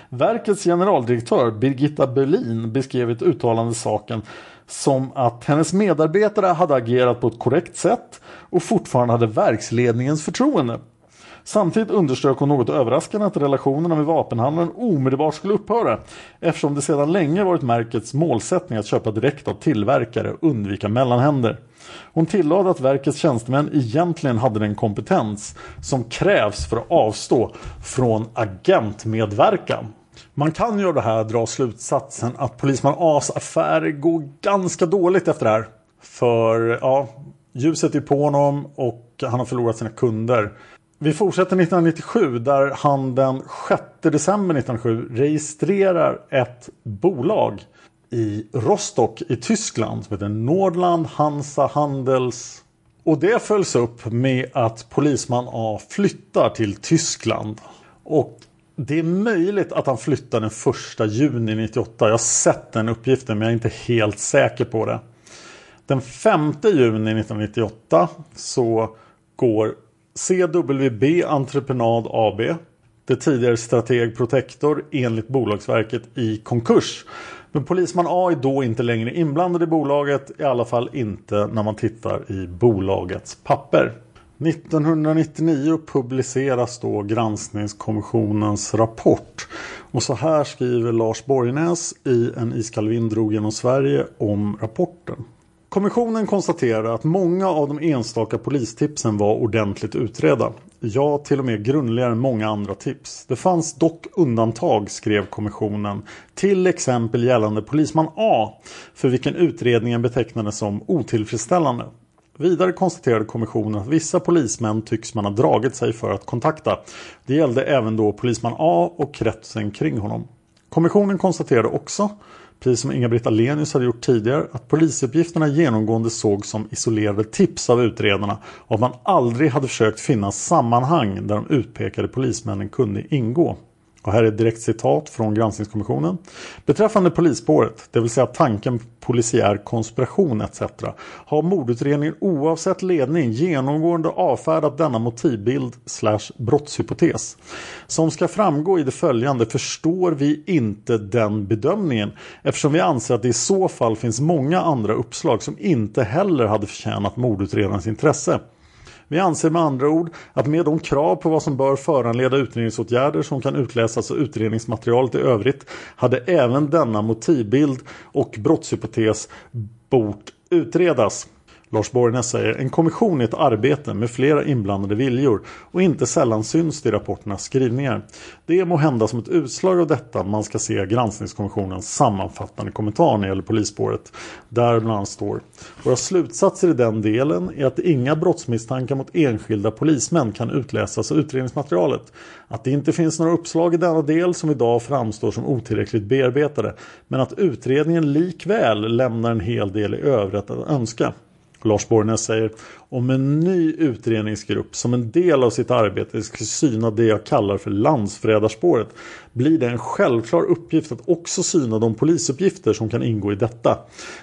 Verkets generaldirektör Birgitta Berlin beskrev ett uttalande saken som att hennes medarbetare hade agerat på ett korrekt sätt och fortfarande hade verksledningens förtroende. Samtidigt underströk hon något överraskande att relationerna med vapenhandeln omedelbart skulle upphöra eftersom det sedan länge varit märkets målsättning att köpa direkt av tillverkare och undvika mellanhänder. Hon tillade att verkets tjänstemän egentligen hade den kompetens som krävs för att avstå från agentmedverkan. Man kan ju av det här dra slutsatsen att polisman As affär går ganska dåligt efter det här. För ja, ljuset är på honom och han har förlorat sina kunder. Vi fortsätter 1997 där han den 6 december 1997 registrerar ett bolag i Rostock i Tyskland som heter Nordland Hansa Handels. Och det följs upp med att polisman A flyttar till Tyskland. Och det är möjligt att han flyttar den 1 juni 98. Jag har sett den uppgiften men jag är inte helt säker på det. Den 5 juni 1998 så går CWB Entreprenad AB, det tidigare Strateg Protector enligt Bolagsverket i konkurs. Men polisman A är då inte längre inblandad i bolaget, i alla fall inte när man tittar i bolagets papper. 1999 publiceras då granskningskommissionens rapport. Och så här skriver Lars Borgnäs i En iskall vind drog genom Sverige om rapporten. Kommissionen konstaterar att många av de enstaka polistipsen var ordentligt utredda. Ja, till och med grundligare än många andra tips. Det fanns dock undantag, skrev kommissionen. Till exempel gällande polisman A, för vilken utredningen betecknades som otillfredsställande. Vidare konstaterade kommissionen att vissa polismän tycks man ha dragit sig för att kontakta. Det gällde även då polisman A och kretsen kring honom. Kommissionen konstaterade också precis som Inga-Britt Ahlenius hade gjort tidigare, att polisuppgifterna genomgående såg som isolerade tips av utredarna och att man aldrig hade försökt finna sammanhang där de utpekade polismännen kunde ingå. Och här är ett direkt citat från granskningskommissionen. Beträffande polisspåret, det vill säga tanken polisiär konspiration etc. har mordutredningen oavsett ledning genomgående avfärdat denna motivbild slash brottshypotes. Som ska framgå i det följande förstår vi inte den bedömningen eftersom vi anser att det i så fall finns många andra uppslag som inte heller hade förtjänat mordutredarens intresse. Vi anser med andra ord att med de krav på vad som bör föranleda utredningsåtgärder som kan utläsas av utredningsmaterialet i övrigt hade även denna motivbild och brottshypotes bort utredas. Lars Borgnäs säger en kommission är ett arbete med flera inblandade viljor och inte sällan syns det i rapporternas skrivningar. Det är må hända som ett utslag av detta man ska se granskningskommissionens sammanfattande kommentar när det gäller polisspåret. Där bland annat står Våra slutsatser i den delen är att inga brottsmisstankar mot enskilda polismän kan utläsas av utredningsmaterialet. Att det inte finns några uppslag i denna del som idag framstår som otillräckligt bearbetade men att utredningen likväl lämnar en hel del i övrigt att önska. Lars Borgnäs säger om en ny utredningsgrupp som en del av sitt arbete ska syna det jag kallar för landsförrädarspåret blir det en självklar uppgift att också syna de polisuppgifter som kan ingå i detta.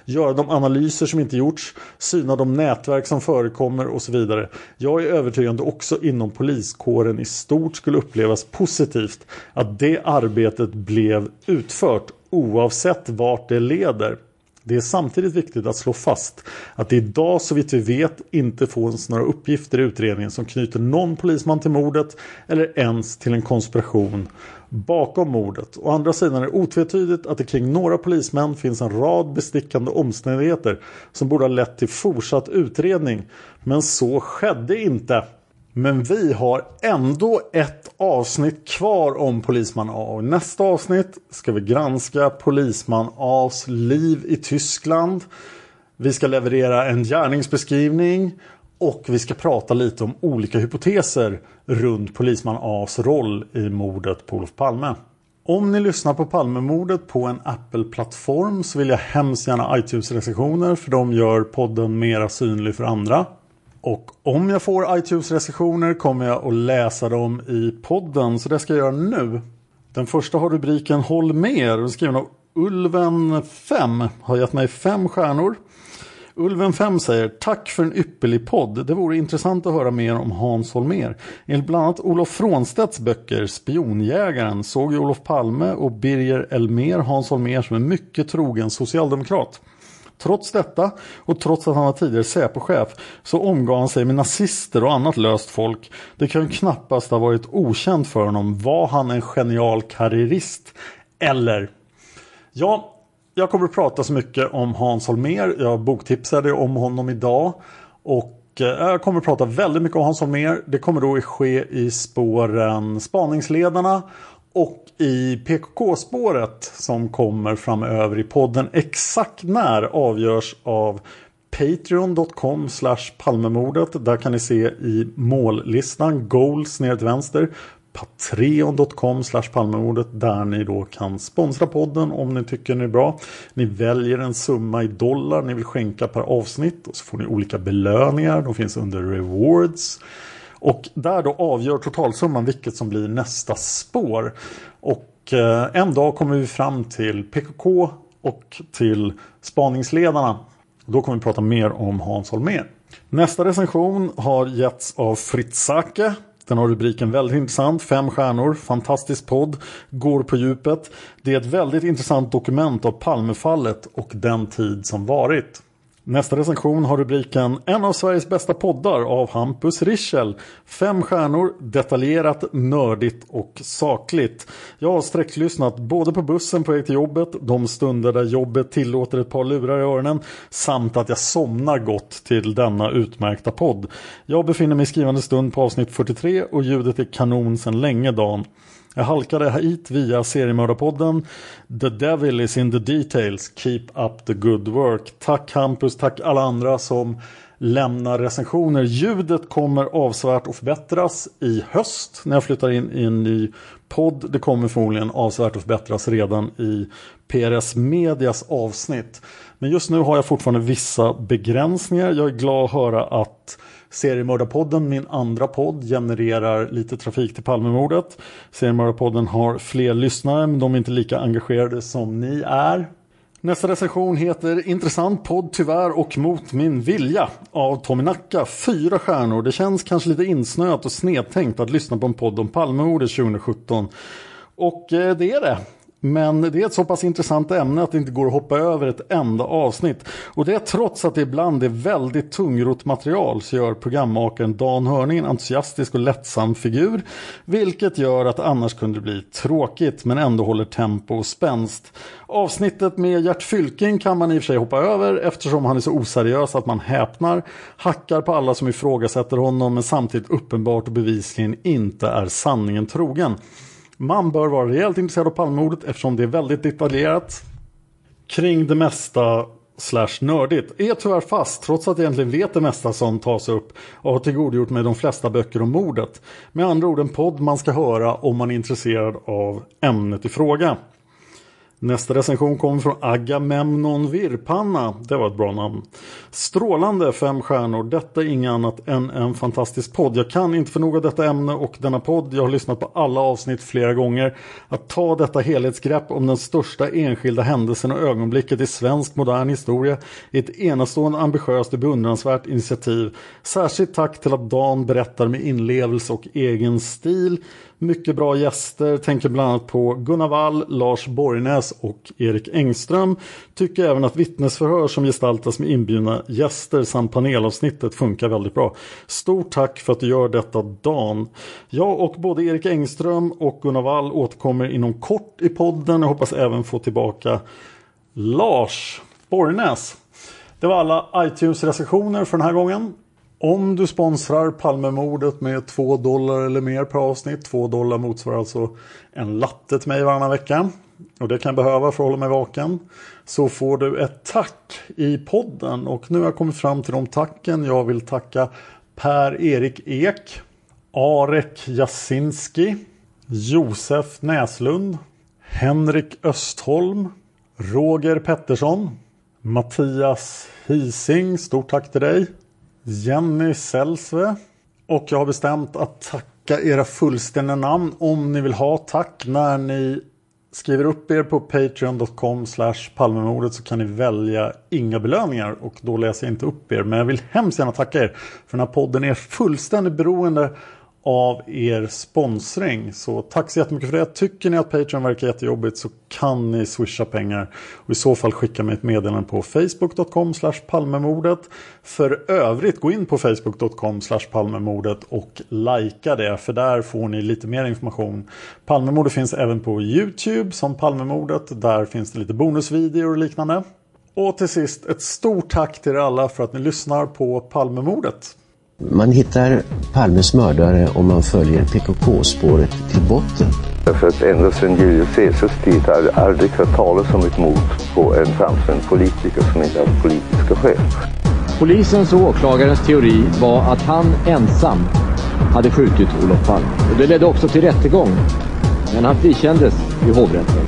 Göra de analyser som inte gjorts, syna de nätverk som förekommer och så vidare. Jag är övertygad också inom poliskåren i stort skulle upplevas positivt att det arbetet blev utfört oavsett vart det leder. Det är samtidigt viktigt att slå fast att det idag så vitt vi vet inte finns några uppgifter i utredningen som knyter någon polisman till mordet eller ens till en konspiration bakom mordet. Å andra sidan är det otvetydigt att det kring några polismän finns en rad bestickande omständigheter som borde ha lett till fortsatt utredning. Men så skedde inte. Men vi har ändå ett avsnitt kvar om Polisman A. Och nästa avsnitt ska vi granska Polisman A's liv i Tyskland. Vi ska leverera en gärningsbeskrivning och vi ska prata lite om olika hypoteser runt Polisman A's roll i mordet på Olof Palme. Om ni lyssnar på Palmemordet på en Apple-plattform så vill jag hemskt gärna iTunes-recensioner för de gör podden mera synlig för andra. Och om jag får iTunes-recensioner kommer jag att läsa dem i podden så det ska jag göra nu. Den första har rubriken Håll med och skriven av Ulven5 har gett mig fem stjärnor. Ulven 5 säger Tack för en ypperlig podd. Det vore intressant att höra mer om Hans Holmér. Enligt bland annat Olof Frånstedts böcker Spionjägaren såg ju Olof Palme och Birger Elmer Hans Holmér som en mycket trogen socialdemokrat. Trots detta och trots att han var tidigare Säpochef så omgav han sig med nazister och annat löst folk. Det kan ju knappast ha varit okänt för honom. Var han en genial karriärist? Eller? Ja, jag kommer att prata så mycket om Hans Holmér. Jag boktipsade om honom idag. Och eh, jag kommer att prata väldigt mycket om Hans Holmér. Det kommer då att ske i spåren Spaningsledarna och i PKK-spåret som kommer framöver i podden. Exakt när avgörs av Patreon.com Palmemordet. Där kan ni se i mållistan Goals ner till vänster. Patreon.com Palmemordet där ni då kan sponsra podden om ni tycker den är bra. Ni väljer en summa i dollar ni vill skänka per avsnitt och så får ni olika belöningar. De finns under rewards. Och där då avgör totalsumman vilket som blir nästa spår. Och eh, en dag kommer vi fram till PKK och till spaningsledarna. Då kommer vi prata mer om Hans Holmér. Nästa recension har getts av Fritz Sake. Den har rubriken väldigt intressant, fem stjärnor, fantastisk podd, går på djupet. Det är ett väldigt intressant dokument av Palmefallet och den tid som varit. Nästa recension har rubriken En av Sveriges bästa poddar av Hampus Rischel. Fem stjärnor, detaljerat, nördigt och sakligt. Jag har sträcklyssnat både på bussen på väg till jobbet, de stunder där jobbet tillåter ett par lurar i öronen samt att jag somnar gott till denna utmärkta podd. Jag befinner mig i skrivande stund på avsnitt 43 och ljudet är kanon sedan länge Dan. Jag halkade hit via seriemördarpodden. The devil is in the details. Keep up the good work. Tack Hampus, tack alla andra som lämnar recensioner. Ljudet kommer avsevärt att förbättras i höst när jag flyttar in i en ny podd. Det kommer förmodligen avsevärt att förbättras redan i PRS Medias avsnitt. Men just nu har jag fortfarande vissa begränsningar. Jag är glad att höra att Seriemördarpodden, min andra podd, genererar lite trafik till Palmemordet. Seriemördarpodden har fler lyssnare men de är inte lika engagerade som ni är. Nästa recension heter Intressant podd tyvärr och mot min vilja av Tommy Nacka. Fyra stjärnor. Det känns kanske lite insnöat och snedtänkt att lyssna på en podd om Palmemordet 2017. Och eh, det är det. Men det är ett så pass intressant ämne att det inte går att hoppa över ett enda avsnitt. Och det är trots att det ibland är väldigt tungrot material så gör programmakaren Dan Hörning en entusiastisk och lättsam figur. Vilket gör att annars kunde det bli tråkigt men ändå håller tempo och spänst. Avsnittet med Gert Fylking kan man i och för sig hoppa över eftersom han är så oseriös att man häpnar. Hackar på alla som ifrågasätter honom men samtidigt uppenbart och bevisligen inte är sanningen trogen. Man bör vara rejält intresserad av Palmemordet eftersom det är väldigt detaljerat kring det mesta slash nördigt. Är tyvärr fast trots att jag egentligen vet det mesta som tas upp och har tillgodogjort mig de flesta böcker om mordet. Med andra ord en podd man ska höra om man är intresserad av ämnet i fråga. Nästa recension kommer från Agamemnon Virpanna. Det var ett bra namn. Strålande fem stjärnor. Detta är inget annat än en fantastisk podd. Jag kan inte förnoga detta ämne och denna podd. Jag har lyssnat på alla avsnitt flera gånger. Att ta detta helhetsgrepp om den största enskilda händelsen och ögonblicket i svensk modern historia är ett enastående ambitiöst och beundransvärt initiativ. Särskilt tack till att Dan berättar med inlevelse och egen stil. Mycket bra gäster. Tänker bland annat på Gunnar Wall, Lars Borgnäs och Erik Engström tycker även att vittnesförhör som gestaltas med inbjudna gäster samt panelavsnittet funkar väldigt bra. Stort tack för att du gör detta Dan. Jag och både Erik Engström och Gunnar Wall återkommer inom kort i podden. Jag hoppas även få tillbaka Lars Borgnäs. Det var alla iTunes-recensioner för den här gången. Om du sponsrar Palmemordet med 2 dollar eller mer per avsnitt. 2 dollar motsvarar alltså en latte till mig varannan vecka. Och det kan jag behöva för att hålla mig vaken. Så får du ett tack i podden. Och nu har jag kommit fram till de tacken. Jag vill tacka Per-Erik Ek. Arek Jasinski. Josef Näslund. Henrik Östholm. Roger Pettersson. Mattias Hising. Stort tack till dig. Jenny Selsve. Och jag har bestämt att tacka era fullständiga namn om ni vill ha tack när ni skriver upp er på patreon.com palmemordet så kan ni välja inga belöningar och då läser jag inte upp er. Men jag vill hemskt gärna tacka er för den här podden är fullständigt beroende av er sponsring. Så tack så jättemycket för det. Tycker ni att Patreon verkar jättejobbigt så kan ni swisha pengar. Och i så fall skicka mig ett meddelande på facebook.com palmemordet. För övrigt gå in på facebook.com palmemordet och likea det. För där får ni lite mer information. Palmemordet finns även på Youtube som Palmemordet. Där finns det lite bonusvideor och liknande. Och till sist ett stort tack till er alla för att ni lyssnar på Palmemordet. Man hittar Palmes mördare om man följer PKK-spåret till botten. Därför att ända sedan Julius Caesars tid har det aldrig hört talas om ett mord på en framstående politiker som inte haft politiska skäl. Polisens och åklagarens teori var att han ensam hade skjutit Olof Palme. Och det ledde också till rättegång. Men han frikändes i hovrätten.